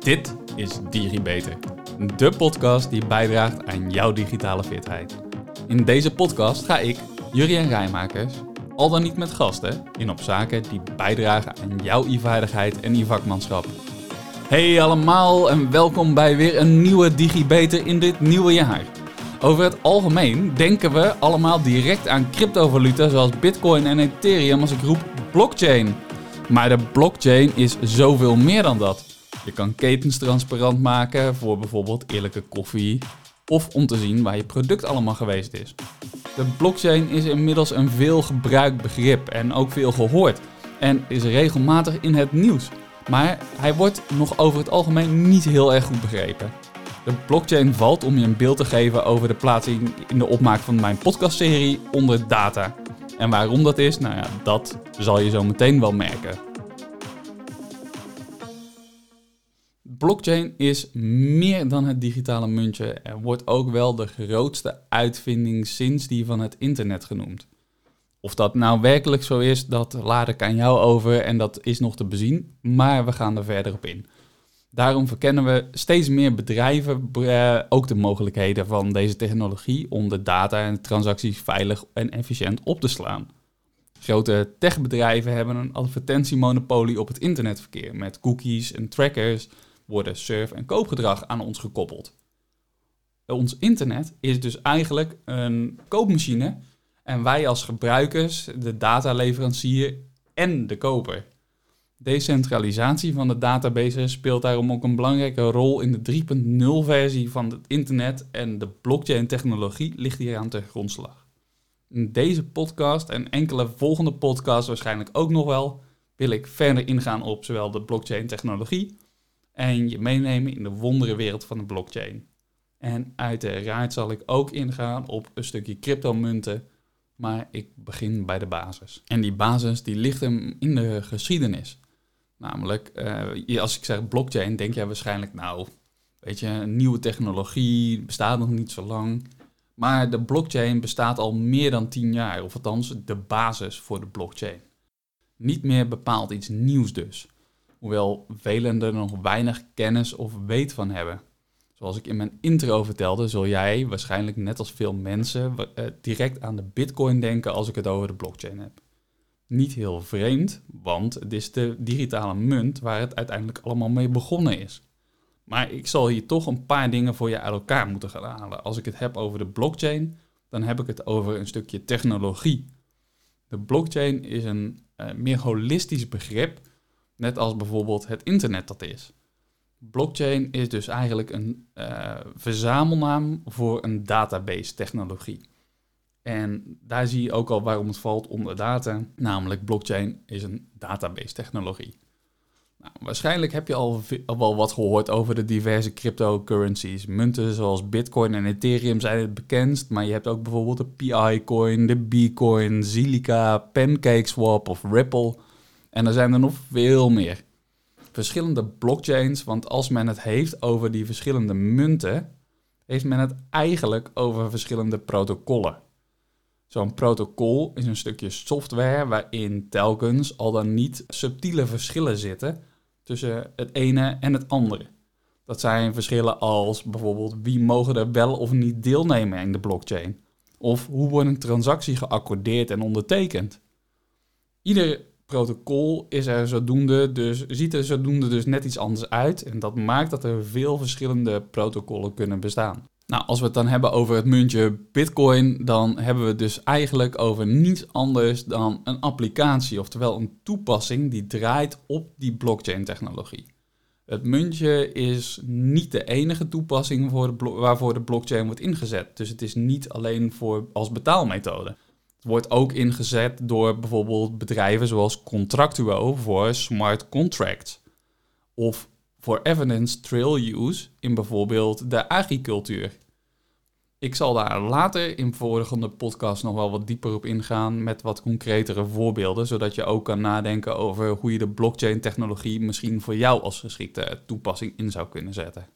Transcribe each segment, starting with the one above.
Dit is DigiBeter, de podcast die bijdraagt aan jouw digitale fitheid. In deze podcast ga ik, Jurien Rijmakers, al dan niet met gasten, in op zaken die bijdragen aan jouw e-veiligheid en e-vakmanschap. Hey allemaal en welkom bij weer een nieuwe DigiBeter in dit nieuwe jaar. Over het algemeen denken we allemaal direct aan cryptovaluta zoals Bitcoin en Ethereum als ik roep blockchain. Maar de blockchain is zoveel meer dan dat. Je kan ketens transparant maken voor bijvoorbeeld eerlijke koffie of om te zien waar je product allemaal geweest is. De blockchain is inmiddels een veel gebruikt begrip en ook veel gehoord en is regelmatig in het nieuws. Maar hij wordt nog over het algemeen niet heel erg goed begrepen. De blockchain valt om je een beeld te geven over de plaatsing in de opmaak van mijn podcastserie onder data. En waarom dat is, nou ja, dat zal je zo meteen wel merken. Blockchain is meer dan het digitale muntje en wordt ook wel de grootste uitvinding sinds die van het internet genoemd. Of dat nou werkelijk zo is, dat laat ik aan jou over en dat is nog te bezien, maar we gaan er verder op in. Daarom verkennen we steeds meer bedrijven eh, ook de mogelijkheden van deze technologie om de data en transacties veilig en efficiënt op te slaan. Grote techbedrijven hebben een advertentiemonopolie op het internetverkeer. Met cookies en trackers worden surf- en koopgedrag aan ons gekoppeld. Ons internet is dus eigenlijk een koopmachine en wij als gebruikers, de dataleverancier en de koper. Decentralisatie van de databases speelt daarom ook een belangrijke rol in de 3.0 versie van het internet en de blockchain-technologie ligt hier aan de grondslag. In deze podcast en enkele volgende podcasts waarschijnlijk ook nog wel, wil ik verder ingaan op zowel de blockchain-technologie en je meenemen in de wonderenwereld van de blockchain. En uiteraard zal ik ook ingaan op een stukje cryptomunten, maar ik begin bij de basis. En die basis die ligt hem in de geschiedenis. Namelijk, uh, als ik zeg blockchain, denk jij waarschijnlijk, nou, weet je, een nieuwe technologie, bestaat nog niet zo lang. Maar de blockchain bestaat al meer dan 10 jaar, of althans de basis voor de blockchain. Niet meer bepaald iets nieuws dus, hoewel velen er nog weinig kennis of weet van hebben. Zoals ik in mijn intro vertelde, zul jij waarschijnlijk net als veel mensen eh, direct aan de bitcoin denken als ik het over de blockchain heb niet heel vreemd, want het is de digitale munt waar het uiteindelijk allemaal mee begonnen is. Maar ik zal hier toch een paar dingen voor je uit elkaar moeten gaan halen. Als ik het heb over de blockchain, dan heb ik het over een stukje technologie. De blockchain is een uh, meer holistisch begrip, net als bijvoorbeeld het internet dat is. Blockchain is dus eigenlijk een uh, verzamelnaam voor een database technologie. En daar zie je ook al waarom het valt onder data, namelijk blockchain is een database technologie. Nou, waarschijnlijk heb je al, wel wat gehoord over de diverse cryptocurrencies. Munten zoals Bitcoin en Ethereum zijn het bekendst, maar je hebt ook bijvoorbeeld de PI-coin, de B-coin, Zilliqa, PancakeSwap of Ripple. En er zijn er nog veel meer. Verschillende blockchains, want als men het heeft over die verschillende munten, heeft men het eigenlijk over verschillende protocollen. Zo'n protocol is een stukje software waarin telkens al dan niet subtiele verschillen zitten tussen het ene en het andere. Dat zijn verschillen als bijvoorbeeld wie mogen er wel of niet deelnemen in de blockchain. Of hoe wordt een transactie geaccordeerd en ondertekend. Ieder protocol is er zodoende dus, ziet er zodoende dus net iets anders uit. En dat maakt dat er veel verschillende protocollen kunnen bestaan. Nou, als we het dan hebben over het muntje Bitcoin, dan hebben we het dus eigenlijk over niets anders dan een applicatie, oftewel een toepassing die draait op die blockchain-technologie. Het muntje is niet de enige toepassing voor waarvoor de blockchain wordt ingezet. Dus het is niet alleen voor als betaalmethode. Wordt ook ingezet door bijvoorbeeld bedrijven zoals Contractuo voor smart contracts. Of voor evidence trail use in bijvoorbeeld de agricultuur. Ik zal daar later in volgende podcast nog wel wat dieper op ingaan met wat concretere voorbeelden, zodat je ook kan nadenken over hoe je de blockchain-technologie misschien voor jou als geschikte toepassing in zou kunnen zetten.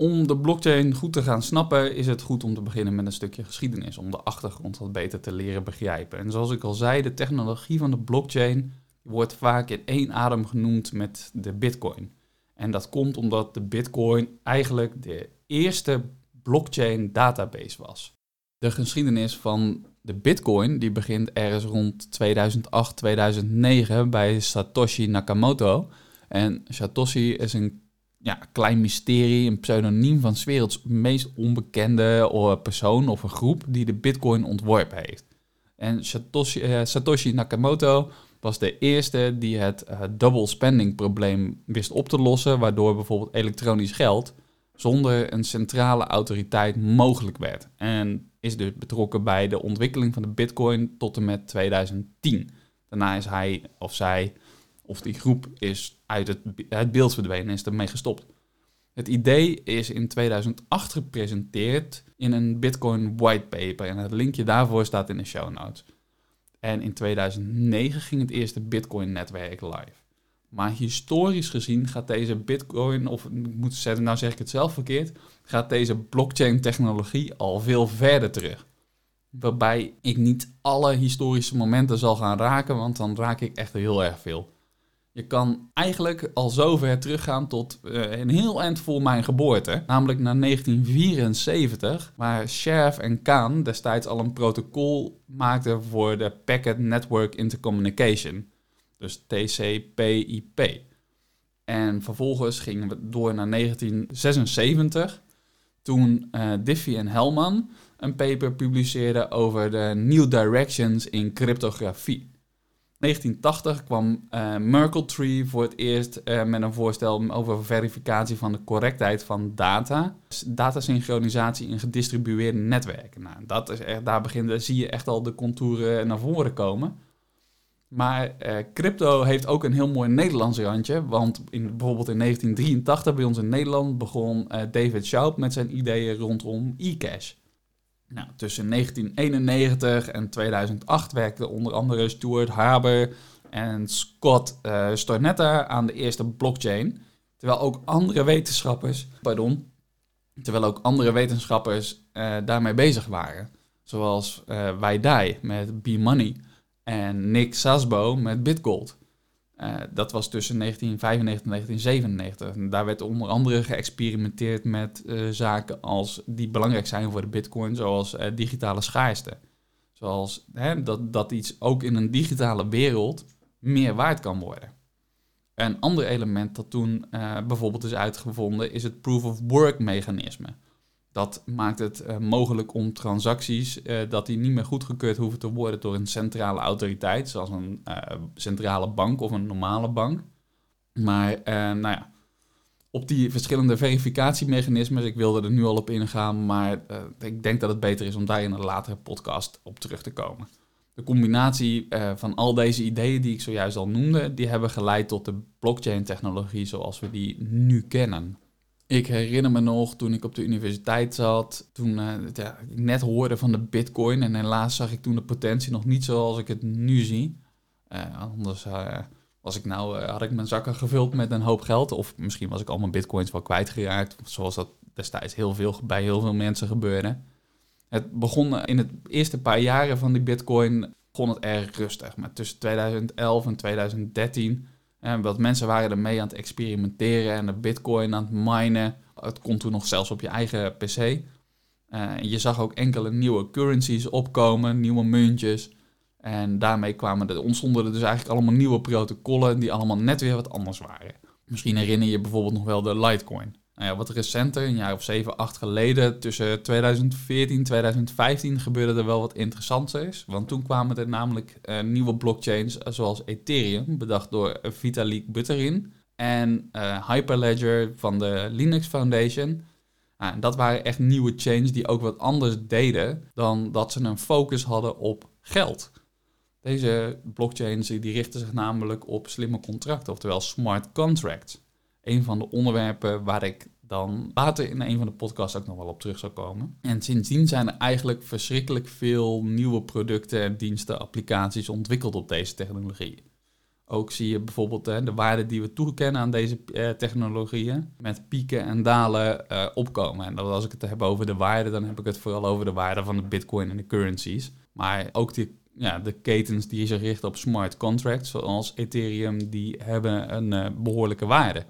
Om de blockchain goed te gaan snappen, is het goed om te beginnen met een stukje geschiedenis, om de achtergrond wat beter te leren begrijpen. En zoals ik al zei, de technologie van de blockchain wordt vaak in één adem genoemd met de Bitcoin. En dat komt omdat de Bitcoin eigenlijk de eerste blockchain database was. De geschiedenis van de Bitcoin die begint ergens rond 2008, 2009 bij Satoshi Nakamoto. En Satoshi is een ja, klein mysterie, een pseudoniem van 's werelds meest onbekende eh, persoon of een groep die de Bitcoin ontworpen heeft. En Satoshi, eh, Satoshi Nakamoto was de eerste die het uh, double spending probleem wist op te lossen, waardoor bijvoorbeeld elektronisch geld zonder een centrale autoriteit mogelijk werd. En is dus betrokken bij de ontwikkeling van de Bitcoin tot en met 2010. Daarna is hij of zij of die groep is uit het, het beeld verdwenen en is ermee gestopt. Het idee is in 2008 gepresenteerd in een Bitcoin whitepaper en het linkje daarvoor staat in de show notes. En in 2009 ging het eerste Bitcoin-netwerk live. Maar historisch gezien gaat deze Bitcoin, of moet zeggen, nou zeg ik het zelf verkeerd, gaat deze blockchain-technologie al veel verder terug. Waarbij ik niet alle historische momenten zal gaan raken, want dan raak ik echt heel erg veel. Je kan eigenlijk al zover teruggaan tot uh, een heel eind voor mijn geboorte. Namelijk naar 1974, waar Sheriff en Kaan destijds al een protocol maakten voor de Packet Network Intercommunication. Dus TCP/IP. En vervolgens gingen we door naar 1976, toen uh, Diffie en Hellman een paper publiceerden over de New Directions in cryptografie. 1980 kwam uh, Merkle Tree voor het eerst uh, met een voorstel over verificatie van de correctheid van data. Dus datasynchronisatie in gedistribueerde netwerken. Nou, dat is echt, daar begint, zie je echt al de contouren naar voren komen. Maar uh, crypto heeft ook een heel mooi Nederlands randje. Want in, bijvoorbeeld in 1983 bij ons in Nederland begon David Schaub met zijn ideeën rondom e-cash. Nou, tussen 1991 en 2008 werkten onder andere Stuart Haber en Scott uh, Stornetta aan de eerste blockchain. Terwijl ook andere wetenschappers, pardon, terwijl ook andere wetenschappers uh, daarmee bezig waren. Zoals uh, Waidai met B-Money en Nick Sasbo met Bitgold. Uh, dat was tussen 1995 en 1997. En daar werd onder andere geëxperimenteerd met uh, zaken als die belangrijk zijn voor de bitcoin, zoals uh, digitale schaarste. Zoals hè, dat, dat iets ook in een digitale wereld meer waard kan worden. Een ander element dat toen bijvoorbeeld is uitgevonden is het proof of work mechanisme. Dat maakt het uh, mogelijk om transacties, uh, dat die niet meer goedgekeurd hoeven te worden door een centrale autoriteit, zoals een uh, centrale bank of een normale bank. Maar nou ja, op die verschillende verificatiemechanismes, ik wilde er nu al op ingaan, maar ik denk dat het beter is om daar in een latere podcast op terug te komen. De combinatie van al deze ideeën die ik zojuist al noemde, die hebben geleid tot de blockchain-technologie zoals we die nu kennen. Ik herinner me nog toen ik op de universiteit zat, toen uh, ja, ik net hoorde van de bitcoin en helaas zag ik toen de potentie nog niet zoals ik het nu zie. Uh, anders uh, was ik nou, had ik mijn zakken gevuld met een hoop geld of misschien was ik al mijn bitcoins wel kwijtgeraakt, zoals dat destijds heel veel, bij heel veel mensen gebeurde. Het begon in het eerste paar jaren van die bitcoin begon het erg rustig, maar tussen 2011 en 2013 en wat mensen waren ermee aan het experimenteren en de bitcoin aan het minen. Het kon toen nog zelfs op je eigen pc. Uh, je zag ook enkele nieuwe currencies opkomen, nieuwe muntjes. En daarmee kwamen er, ontstonden er dus eigenlijk allemaal nieuwe protocollen die allemaal net weer wat anders waren. Misschien herinner je bijvoorbeeld nog wel de Litecoin. Nou ja, wat recenter, een jaar of 7, 8 geleden, tussen 2014 en 2015, gebeurde er wel wat interessants. Want toen kwamen er namelijk uh, nieuwe blockchains eh, zoals Ethereum, bedacht door Vitalik Buterin. En Hyperledger van de Linux Foundation. Uh, dat waren echt nieuwe chains die ook wat anders deden dan dat ze een focus hadden op geld. Deze blockchains die richten zich namelijk op slimme contracten, oftewel smart contracts een van de onderwerpen waar ik dan later in een van de podcasts ook nog wel op terug zal komen. En sindsdien zijn er eigenlijk verschrikkelijk veel nieuwe producten, diensten, applicaties ontwikkeld op deze technologie. Ook zie je bijvoorbeeld de waarde die we toekennen aan deze eh, technologieën met pieken en dalen eh, opkomen. En als ik het heb over de waarde, dan heb ik het vooral over de waarde van de bitcoin en de currencies. Maar ook die, ja, de ketens die zich richten op smart contracts, zoals Ethereum, die hebben een uh, behoorlijke waarde.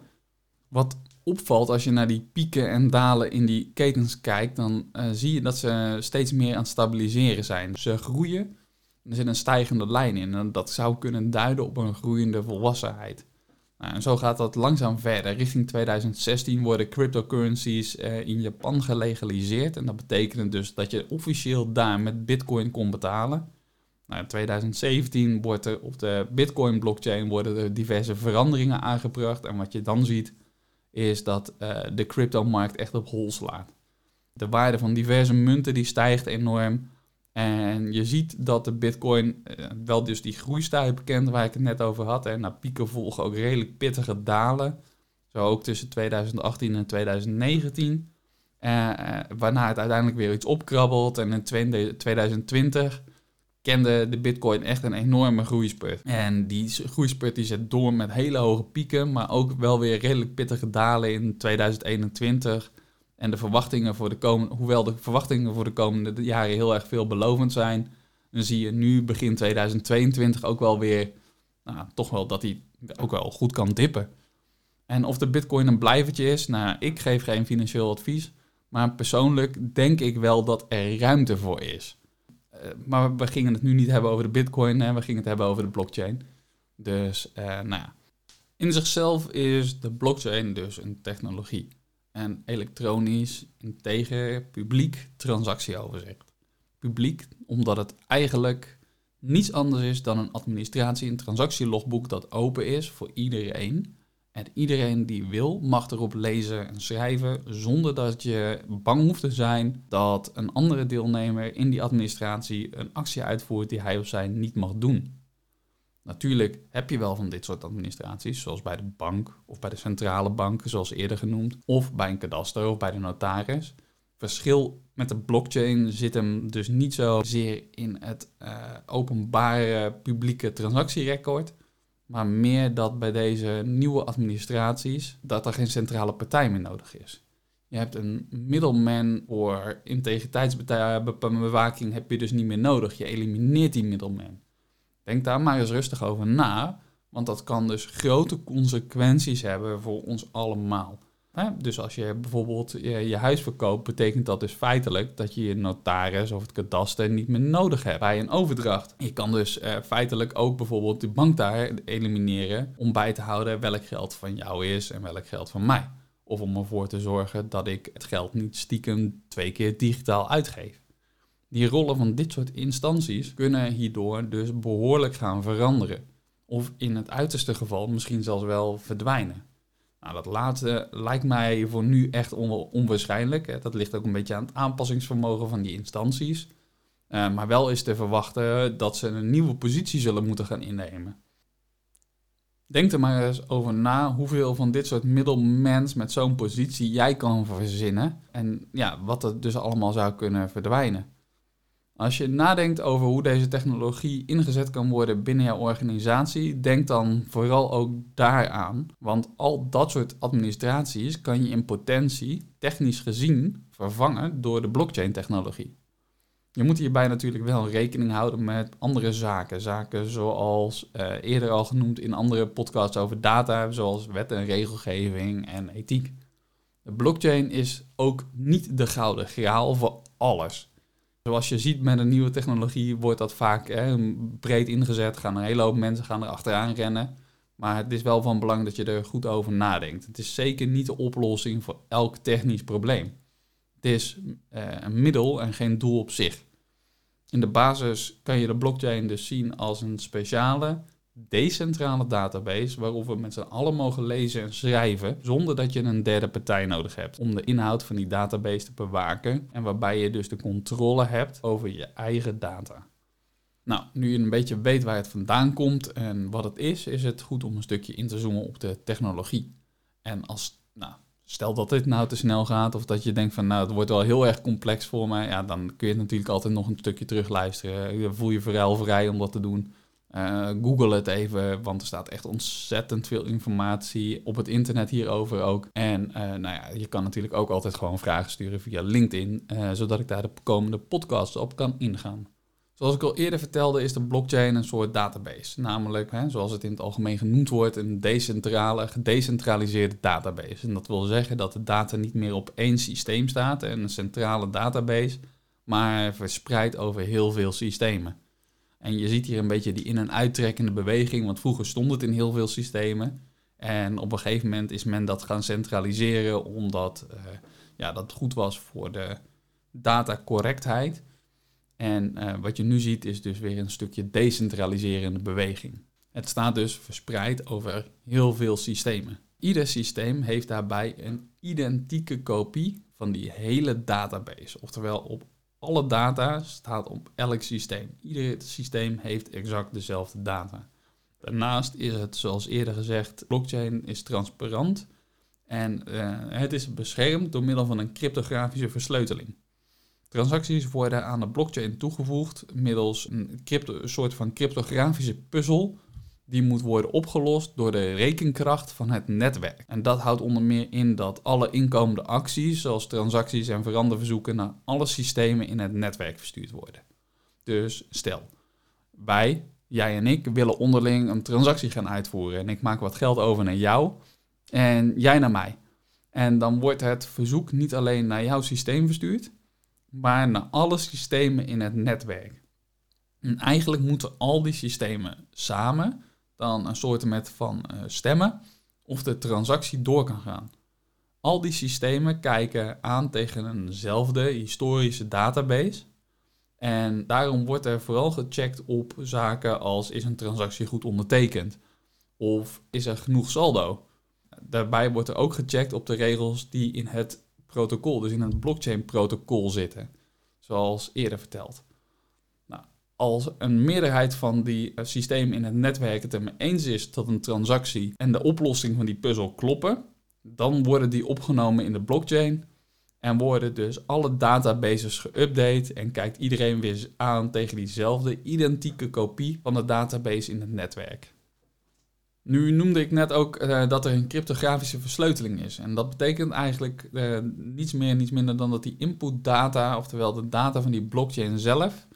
Wat opvalt als je naar die pieken en dalen in die ketens kijkt, dan uh, zie je dat ze steeds meer aan het stabiliseren zijn. Ze groeien, er zit een stijgende lijn in en dat zou kunnen duiden op een groeiende volwassenheid. Nou, en zo gaat dat langzaam verder. Richting 2016 worden cryptocurrencies uh, in Japan gelegaliseerd. En dat betekent dus dat je officieel daar met bitcoin kon betalen. Nou, in 2017 wordt er op de bitcoin blockchain worden er diverse veranderingen aangebracht. En wat je dan ziet is dat uh, de cryptomarkt echt op hol slaat. De waarde van diverse munten die stijgt enorm. En je ziet dat de bitcoin uh, wel dus die groeistijl bekend waar ik het net over had. En na pieken volgen ook redelijk pittige dalen. Zo ook tussen 2018 en 2019. Uh, waarna het uiteindelijk weer iets opkrabbelt. En in 2020 kende de bitcoin echt een enorme groeispurt. En die groeispurt die zet door met hele hoge pieken, maar ook wel weer redelijk pittige dalen in 2021. En de verwachtingen voor de komende, hoewel de verwachtingen voor de komende jaren heel erg veelbelovend zijn, dan zie je nu begin 2022 ook wel weer, nou, toch wel dat hij ook wel goed kan dippen. En of de bitcoin een blijvertje is, nou, ik geef geen financieel advies, maar persoonlijk denk ik wel dat er ruimte voor is. Eh, maar we gingen het nu niet hebben over de bitcoin, hè, we gingen het hebben over de blockchain. Dus, uh, nou ja. In zichzelf is de blockchain dus een technologie. En elektronisch, integer, publiek transactieoverzicht. Publiek, omdat het eigenlijk niets anders is dan een administratie- en transactielogboek dat open is voor iedereen. En iedereen die wil mag erop lezen en schrijven zonder dat je bang hoeft te zijn dat een andere deelnemer in die administratie een actie uitvoert die hij of zij niet mag doen. Natuurlijk heb je wel van dit soort administraties, zoals bij de bank of bij de centrale bank, zoals eerder genoemd, of bij een kadaster of bij de notaris. Verschil met de blockchain zit hem dus niet zozeer in het uh, openbare publieke transactierecord, maar meer dat bij deze nieuwe administraties dat er geen centrale partij meer nodig is. Je hebt een middleman voor integriteitsbewaking heb je dus niet meer nodig. Je elimineert die middleman. Denk daar maar eens rustig over na, want dat kan dus grote consequenties hebben voor ons allemaal. Dus als je bijvoorbeeld je, huis verkoopt, betekent dat dus feitelijk dat je je notaris of het kadaster niet meer nodig hebt bij een overdracht. Je kan dus uh, feitelijk ook bijvoorbeeld de bank daar elimineren om bij te houden welk geld van jou is en welk geld van mij. Of om ervoor te zorgen dat ik het geld niet stiekem twee keer digitaal uitgeef. Die rollen van dit soort instanties kunnen hierdoor dus behoorlijk gaan veranderen. Of in het uiterste geval misschien zelfs wel verdwijnen. Nou, dat laatste lijkt mij voor nu echt onwaarschijnlijk. Dat ligt ook een beetje aan het aanpassingsvermogen van die instanties. Uh, maar wel is te verwachten dat ze een nieuwe positie zullen moeten gaan innemen. Denk er maar eens over na hoeveel van dit soort middelmens met zo'n positie jij kan verzinnen. En ja, wat er dus allemaal zou kunnen verdwijnen. Als je nadenkt over hoe deze technologie ingezet kan worden binnen jouw organisatie, denk dan vooral ook daaraan. Want al dat soort administraties kan je in potentie, technisch gezien, vervangen door de blockchain-technologie. Je moet hierbij natuurlijk wel rekening houden met andere zaken. Zaken zoals uh, eerder al genoemd in andere podcasts over data, zoals wet en regelgeving en ethiek. De blockchain is ook niet de gouden graal voor alles. Zoals je ziet met een nieuwe technologie wordt dat vaak hè, breed ingezet. Gaan een hele hoop mensen gaan er achteraan rennen. Maar het is wel van belang dat je er goed over nadenkt. Het is zeker niet de oplossing voor elk technisch probleem. Het is eh, een middel en geen doel op zich. In de basis kan je de blockchain dus zien als een speciale decentrale database waarop we met z'n allen mogen lezen en schrijven zonder dat je een derde partij nodig hebt om de inhoud van die database te bewaken en waarbij je dus de controle hebt over je eigen data. Nou, nu je een beetje weet waar het vandaan komt en wat het is, is het goed om een stukje in te zoomen op de technologie. En als, nou, stel dat dit nou te snel gaat of dat je denkt van nou, het wordt wel heel erg complex voor me, ja, dan kun je natuurlijk altijd nog een stukje terugluisteren. Je voel je vrij om dat te doen. Uh, Google het even, want er staat echt ontzettend veel informatie op het internet hierover ook. En uh, nou ja, je kan natuurlijk ook altijd gewoon vragen sturen via LinkedIn, uh, zodat ik daar de komende podcasts op kan ingaan. Zoals ik al eerder vertelde, is de blockchain een soort database. Namelijk, hè, zoals het in het algemeen genoemd wordt, een decentrale, gedecentraliseerde database. En dat wil zeggen dat de data niet meer op één systeem staat, en een centrale database, maar verspreid over heel veel systemen. En je ziet hier een beetje die in- en uittrekkende beweging, want vroeger stond het in heel veel systemen. En op een gegeven moment is men dat gaan centraliseren, omdat uh, ja, dat goed was voor de datacorrectheid. En uh, wat je nu ziet is dus weer een stukje decentraliserende beweging. Het staat dus verspreid over heel veel systemen. Ieder systeem heeft daarbij een identieke kopie van die hele database. Oftewel, op alle data staat op elk systeem. Ieder systeem heeft exact dezelfde data. Daarnaast is het, zoals eerder gezegd, blockchain is transparant en uh, het is beschermd door middel van een cryptografische versleuteling. Transacties worden aan de blockchain toegevoegd middels een, crypto, een soort van cryptografische puzzel die moet worden opgelost door de rekenkracht van het netwerk. En dat houdt onder meer in dat alle inkomende acties, zoals transacties en veranderverzoeken, naar alle systemen in het netwerk verstuurd worden. Dus stel, wij, jij en ik, willen onderling een transactie gaan uitvoeren en ik maak wat geld over naar jou en jij naar mij. En dan wordt het verzoek niet alleen naar jouw systeem verstuurd, maar naar alle systemen in het netwerk. En eigenlijk moeten al die systemen samen dan een soort met van uh, stemmen of de transactie door kan gaan. Al die systemen kijken aan tegen eenzelfde historische database. En daarom wordt er vooral gecheckt op zaken als is een transactie goed ondertekend of is er genoeg saldo. Daarbij wordt er ook gecheckt op de regels die in het protocol, dus in het blockchain protocol zitten, zoals eerder verteld als een meerderheid van die uh, systemen in het netwerk het ermee eens is dat een transactie en de oplossing van die puzzel kloppen, dan worden die opgenomen in de blockchain en worden dus alle databases geüpdate en kijkt iedereen weer aan tegen diezelfde identieke kopie van de database in het netwerk. Nu noemde ik net ook uh, dat er een cryptografische versleuteling is. En dat betekent eigenlijk uh, niets meer, niets minder dan dat die input data, oftewel de data van die blockchain zelf,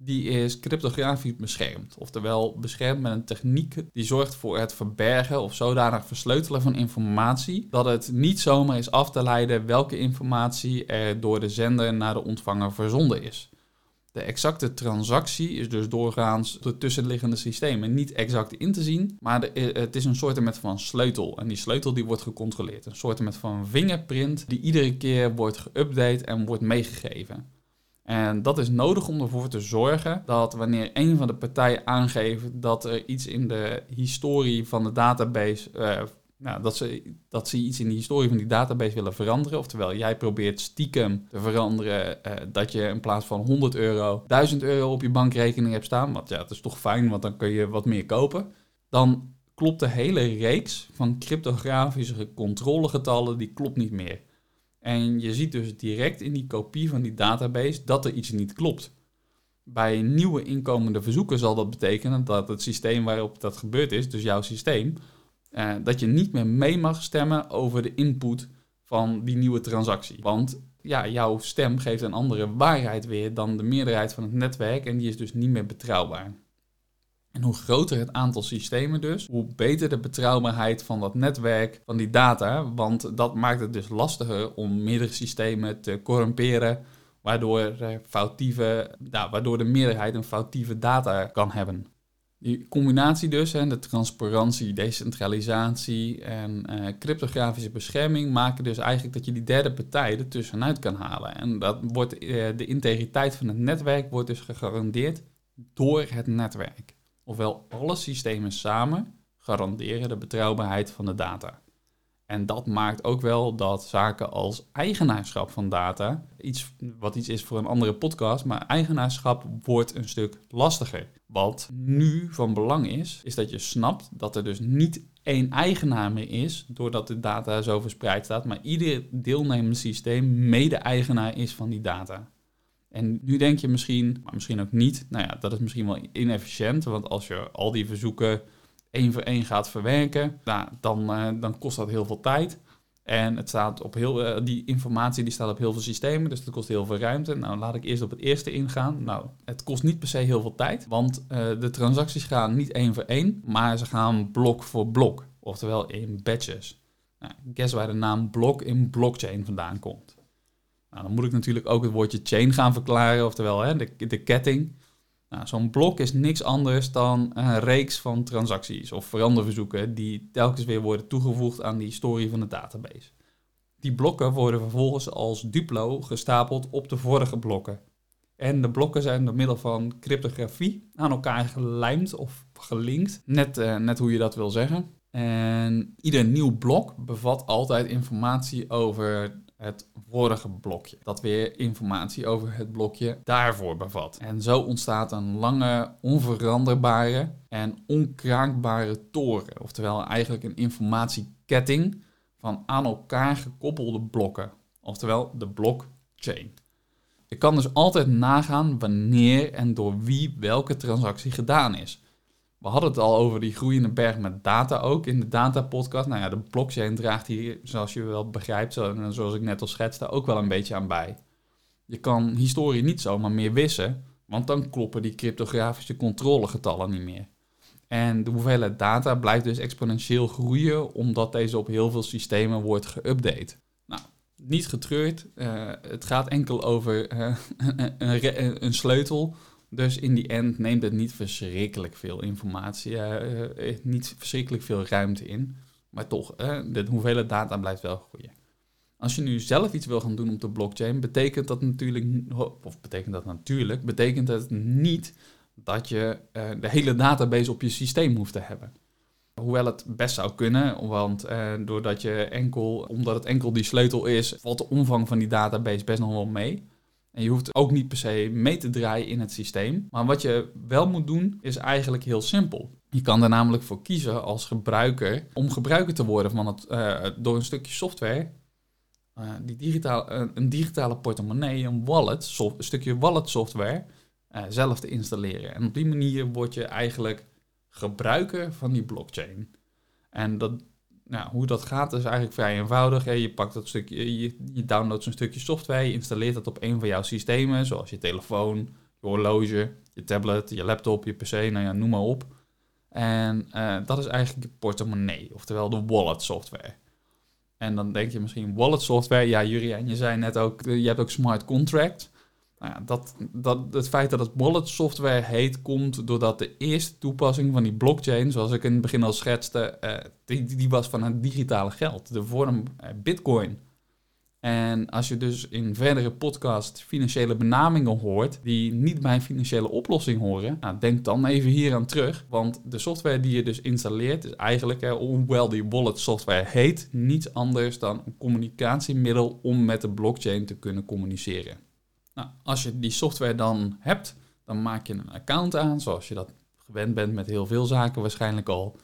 die is cryptografisch beschermd. Oftewel beschermd met een techniek die zorgt voor het verbergen of zodanig versleutelen van informatie dat het niet zomaar is af te leiden welke informatie er door de zender naar de ontvanger verzonden is. De exacte transactie is dus doorgaans de tussenliggende systemen niet exact in te zien, maar de, het is een soort van sleutel. En die sleutel die wordt gecontroleerd. Een soort van fingerprint die iedere keer wordt geüpdate en wordt meegegeven. En dat is nodig om ervoor te zorgen dat wanneer een van de partijen aangeeft dat er iets in de historie van de database, uh, nou, dat, ze, dat ze iets in de historie van die database willen veranderen, oftewel jij probeert stiekem te veranderen uh, dat je in plaats van 100 euro 1000 euro op je bankrekening hebt staan, want ja, dat is toch fijn, want dan kun je wat meer kopen, dan klopt de hele reeks van cryptografische controlegetallen, die klopt niet meer. En je ziet dus direct in die kopie van die database dat er iets niet klopt. Bij nieuwe inkomende verzoeken zal dat betekenen dat het systeem waarop dat gebeurd is, dus jouw systeem, eh, dat je niet meer mee mag stemmen over de input van die nieuwe transactie. Want ja, jouw stem geeft een andere waarheid weer dan de meerderheid van het netwerk en die is dus niet meer betrouwbaar. En hoe groter het aantal systemen dus, hoe beter de betrouwbaarheid van dat netwerk, van die data. Want dat maakt het dus lastiger om meerdere systemen te corrumperen, waardoor, foutieve, nou, waardoor de meerderheid een foutieve data kan hebben. Die combinatie dus, hè, de transparantie, decentralisatie en uh, cryptografische bescherming, maken dus eigenlijk dat je die derde partij er tussenuit kan halen. En dat wordt, uh, de integriteit van het netwerk wordt dus gegarandeerd door het netwerk ofwel alle systemen samen garanderen de betrouwbaarheid van de data. En dat maakt ook wel dat zaken als eigenaarschap van data, iets wat iets is voor een andere podcast, maar eigenaarschap wordt een stuk lastiger. Wat nu van belang is, is dat je snapt dat er dus niet één eigenaar meer is, doordat de data zo verspreid staat, maar ieder deelnemend systeem mede-eigenaar is van die data. En nu denk je misschien, maar misschien ook niet, nou ja, dat is misschien wel inefficiënt, want als je al die verzoeken één voor één gaat verwerken, nou, dan, uh, dan kost dat heel veel tijd. En het staat op heel, eh, die informatie die staat op heel veel systemen, dus dat kost heel veel ruimte. Nou, laat ik eerst op het eerste ingaan. Nou, het kost niet per se heel veel tijd, want uh, de transacties gaan niet één voor één, maar ze gaan blok voor blok, oftewel in batches. Nou, guess waar de naam blok in blockchain vandaan komt. Nou, dan moet ik natuurlijk ook het woordje chain gaan verklaren, oftewel hè, de, de ketting. Nou, Zo'n blok is niks anders dan een reeks van transacties of veranderverzoeken die telkens weer worden toegevoegd aan die historie van de database. Die blokken worden vervolgens als duplo gestapeld op de vorige blokken. En de blokken zijn door middel van cryptografie aan elkaar gelijmd of gelinkt, net, uh, net hoe je dat wil zeggen. En ieder nieuw blok bevat altijd informatie over het vorige blokje. Dat weer informatie over het blokje daarvoor bevat. En zo ontstaat een lange, onveranderbare en onkraakbare toren. Oftewel eigenlijk een informatieketting van aan elkaar gekoppelde blokken. Oftewel de blockchain. Je kan dus altijd nagaan wanneer en door wie welke transactie gedaan is. We hadden het al over die groeiende berg met data ook in de data-podcast. Nou ja, de blockchain draagt hier, zoals je wel begrijpt, zoals ik net al schetste, ook wel een beetje aan bij. Je kan historie niet zomaar meer wissen, want dan kloppen die cryptografische controlegetallen niet meer. En de hoeveelheid data blijft dus exponentieel groeien, omdat deze op heel veel systemen wordt geüpdate. Nou, niet getreurd, uh, het gaat enkel over uh, een, een sleutel dus in die end neemt het niet verschrikkelijk veel informatie, uh, niet verschrikkelijk veel ruimte in. Maar toch, de hoeveelheid data blijft wel groeien. Als je nu zelf iets wil gaan doen op de blockchain, betekent dat natuurlijk, of betekent dat natuurlijk, betekent dat niet dat je de hele database op je systeem hoeft te hebben. Hoewel het best zou kunnen, want doordat je enkel, omdat het enkel die sleutel is, valt de omvang van die database best nog wel mee. En je hoeft ook niet per se mee te draaien in het systeem. Maar wat je wel moet doen, is eigenlijk heel simpel. Je kan er namelijk voor kiezen als gebruiker om gebruiker te worden van het, uh, door een stukje software. Uh, die digitaal, uh, een digitale portemonnee, een wallet, een stukje wallet software zelf te installeren. En op die manier word je eigenlijk gebruiker van die blockchain. En dat nou, hoe dat gaat is eigenlijk vrij eenvoudig. Je pakt dat stukje, je, je downloadt zo'n stukje software, je installeert dat op een van jouw systemen, zoals je telefoon, je horloge, je tablet, je laptop, je PC, nou ja, noem maar op. En uh, dat is eigenlijk je portemonnee, oftewel de wallet software. En dan denk je misschien wallet software, ja Jurian, je zei net ook, je hebt ook smart contract. Nou ja, dat, dat, het feit dat het wallet software heet, komt doordat de eerste toepassing van die blockchain, zoals ik in het begin al schetste, uh, die, die, was van het digitale geld, de vorm uh, bitcoin. En als je dus in verdere podcast financiële benamingen hoort die niet bij een financiële oplossing horen, nou, denk dan even hier aan terug. Want de software die je dus installeert is eigenlijk, hoewel die wallet software heet, niets anders dan een communicatiemiddel om met de blockchain te kunnen communiceren. Nou, als je die software dan hebt, dan maak je een account aan, zoals je dat gewend bent met heel veel zaken waarschijnlijk al.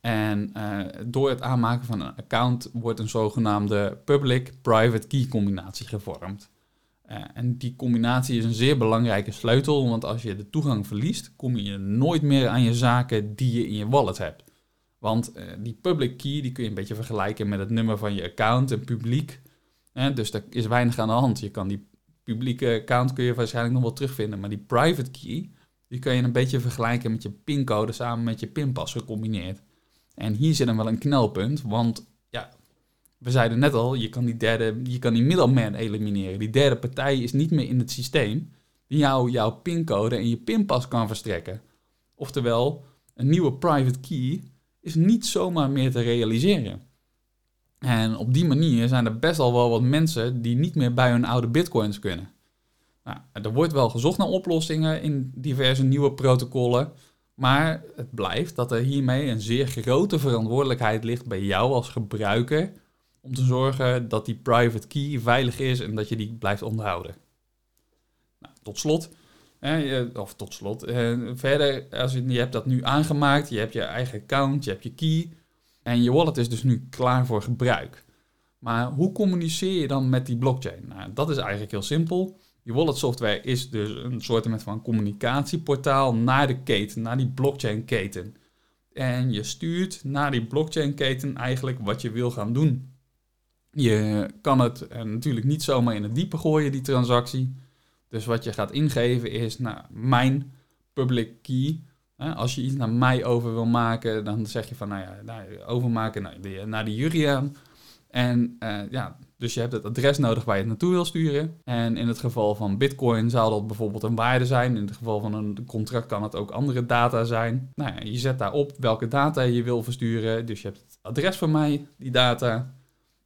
En uh, door het aanmaken van een account wordt een zogenaamde public-private key combinatie gevormd. Uh, en die combinatie is een zeer belangrijke sleutel, want als je de toegang verliest, kom je nooit meer aan je zaken die je in je wallet hebt. Want uh, die public key die kun je een beetje vergelijken met het nummer van je account, een publiek. dus er is weinig aan de hand. Je kan die publieke account kun je waarschijnlijk nog wel terugvinden. Maar die private key, die kun je een beetje vergelijken met je pincode samen met je pinpas gecombineerd. En hier zit dan wel een knelpunt, want ja, we zeiden net al, je kan die derde, je kan die middleman elimineren. Die derde partij is niet meer in het systeem die jou jouw pincode en je pinpas kan verstrekken. Oftewel, een nieuwe private key is niet zomaar meer te realiseren. En op die manier zijn er best al wel wat mensen die niet meer bij hun oude bitcoins kunnen. Nou, er wordt wel gezocht naar oplossingen in diverse nieuwe protocollen. Maar het blijft dat er hiermee een zeer grote verantwoordelijkheid ligt bij jou als gebruiker. Om te zorgen dat die private key veilig is en dat je die blijft onderhouden. Nou, tot slot, of tot slot, eh, verder, als je, je hebt dat nu aangemaakt, je hebt je eigen account, je hebt je key. En je wallet is dus nu klaar voor gebruik. Maar hoe communiceer je dan met die blockchain? Nou, dat is eigenlijk heel simpel. Je wallet software is dus een soort van communicatieportaal naar de keten, naar die blockchain keten. En je stuurt naar die blockchain keten eigenlijk wat je wil gaan doen. Je kan het eh, natuurlijk niet zomaar in het diepe gooien, die transactie. Dus wat je gaat ingeven is nou, mijn public key. Als je iets naar mij over wil maken, dan zeg je van nou ja, nou, overmaken naar de, naar de Juriaan. En uh, ja, dus je hebt het adres nodig waar je het naartoe wil sturen. En in het geval van Bitcoin zou dat bijvoorbeeld een waarde zijn. In het geval van een contract kan het ook andere data zijn. Nou ja, je zet daarop welke data je wil versturen. Dus je hebt het adres van mij, die data.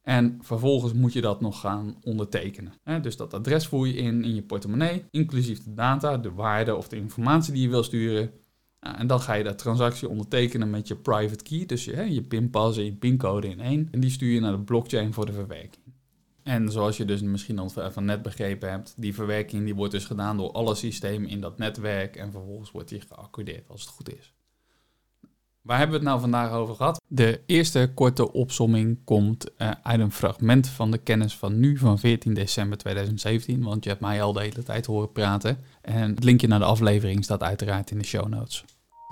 En vervolgens moet je dat nog gaan ondertekenen. Dus dat adres voer je in in je portemonnee, inclusief de data, de waarde of de informatie die je wil sturen. En dan ga je dat transactie ondertekenen met je private key, dus je, je pinpas en je pincode in één. En die stuur je naar de blockchain voor de verwerking. En zoals je dus misschien al van net begrepen hebt, die verwerking die wordt dus gedaan door alle systemen in dat netwerk en vervolgens wordt die geaccordeerd als het goed is. Waar hebben we het nou vandaag over gehad? De eerste korte opsomming komt uh, uit een fragment van de kennis van nu, van 14 december 2017. Want je hebt mij al de hele tijd horen praten. En het linkje naar de aflevering staat uiteraard in de show notes.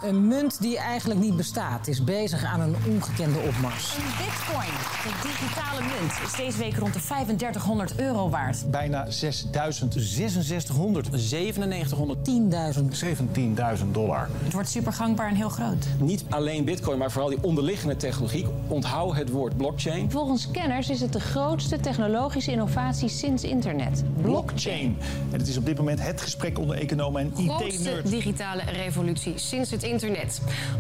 Een munt die eigenlijk niet bestaat, is bezig aan een ongekende opmars. Een bitcoin, de digitale munt, is deze week rond de 3500 euro waard. Bijna 6000. 6600. 9700. 10.000. 17.000 dollar. Het wordt super gangbaar en heel groot. Niet alleen bitcoin, maar vooral die onderliggende technologie. Onthoud het woord blockchain. Volgens kenners is het de grootste technologische innovatie sinds internet. Blockchain. En het is op dit moment het gesprek onder economen en Grootste IT-nerds. digitale revolutie sinds het internet.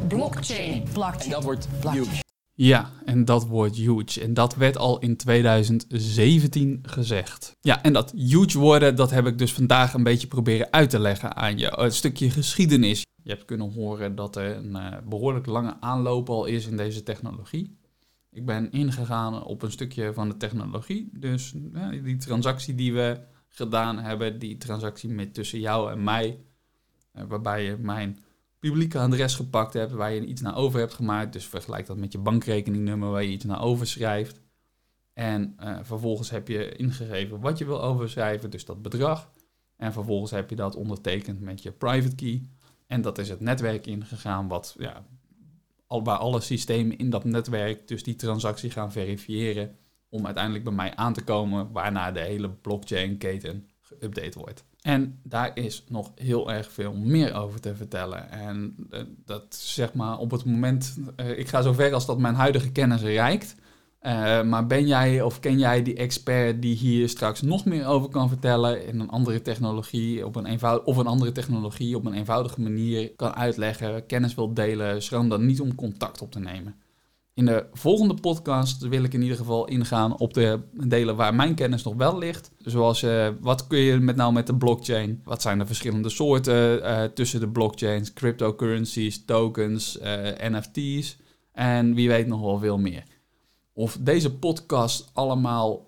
Blockchain. En dat wordt huge. Ja, en dat wordt huge. En dat werd al in 2017 gezegd. Ja, en dat huge worden, dat heb ik dus vandaag een beetje proberen uit te leggen aan je. Een stukje geschiedenis. Je hebt kunnen horen dat er een eh, behoorlijk lange aanloop al is in deze technologie. Ik ben ingegaan op een stukje van de technologie. Dus eh, die transactie die we gedaan hebben, die transactie met tussen jou en mij, eh, waarbij je mijn publieke adres gepakt hebt, waar je iets naar over hebt gemaakt. Dus vergelijk dat met je bankrekeningnummer waar je iets naar overschrijft. En eh, vervolgens heb je ingegeven wat je wil overschrijven, dus dat bedrag. En vervolgens heb je dat ondertekend met je private key. En dat is het netwerk ingegaan, wat, ja, al, waar alle systemen in dat netwerk dus die transactie gaan verifiëren. Om uiteindelijk bij mij aan te komen, waarna de hele blockchain-keten geüpdate wordt. En daar is nog heel erg veel meer over te vertellen. En eh, dat zeg maar op het moment, eh, ik ga zo ver als dat mijn huidige kennis reikt. Eh, maar ben jij of ken jij die expert die hier straks nog meer over kan vertellen in een andere technologie, op een eenvoud of een andere technologie op een eenvoudige manier kan uitleggen, kennis wil delen, schroom dan niet om contact op te nemen. In de volgende podcast wil ik in ieder geval ingaan op de delen waar mijn kennis nog wel ligt. Zoals eh, wat kun je met nou met de blockchain? Wat zijn de verschillende soorten eh, tussen de blockchains, cryptocurrencies, tokens, eh, NFT's en wie weet nog wel veel meer. Of deze podcast allemaal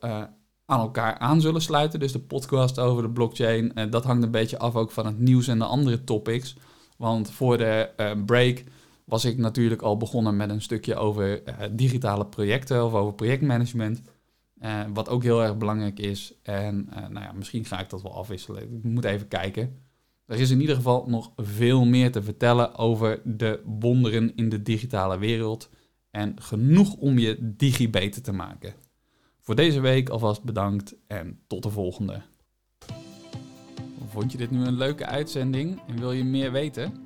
aan elkaar aan zullen sluiten. Dus de podcast over de blockchain, dat hangt een beetje af ook van het nieuws en de andere topics. Want voor de break was ik natuurlijk al begonnen met een stukje over uh, digitale projecten of over projectmanagement. Uh, wat ook heel erg belangrijk is. En uh, nou ja, misschien ga ik dat wel afwisselen. Ik moet even kijken. Er is in ieder geval nog veel meer te vertellen over de wonderen in de digitale wereld. En genoeg om je digi beter te maken. Voor deze week alvast bedankt en tot de volgende. Vond je dit nu een leuke uitzending en wil je meer weten?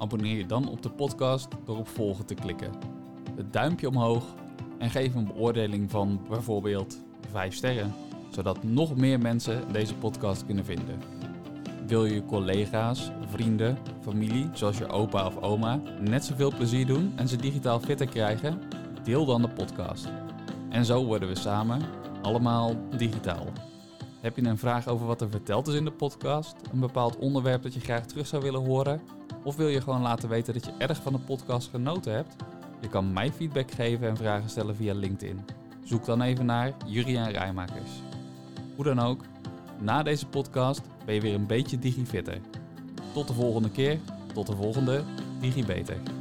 Abonneer je dan op de podcast door op volgen te klikken. Het duimpje omhoog en geef een beoordeling van bijvoorbeeld 5 sterren, zodat nog meer mensen deze podcast kunnen vinden. Wil je collega's, vrienden, familie, zoals je opa of oma, net zoveel plezier doen en ze digitaal fitter krijgen? Deel dan de podcast. En zo worden we samen allemaal digitaal. Heb je een vraag over wat er verteld is in de podcast? Een bepaald onderwerp dat je graag terug zou willen horen? Of wil je gewoon laten weten dat je erg van de podcast genoten hebt? Je kan mij feedback geven en vragen stellen via LinkedIn. Zoek dan even naar Juriaan Rijmakers. Hoe dan ook, na deze podcast ben je weer een beetje digifitter. Tot de volgende keer, tot de volgende DigiBeter.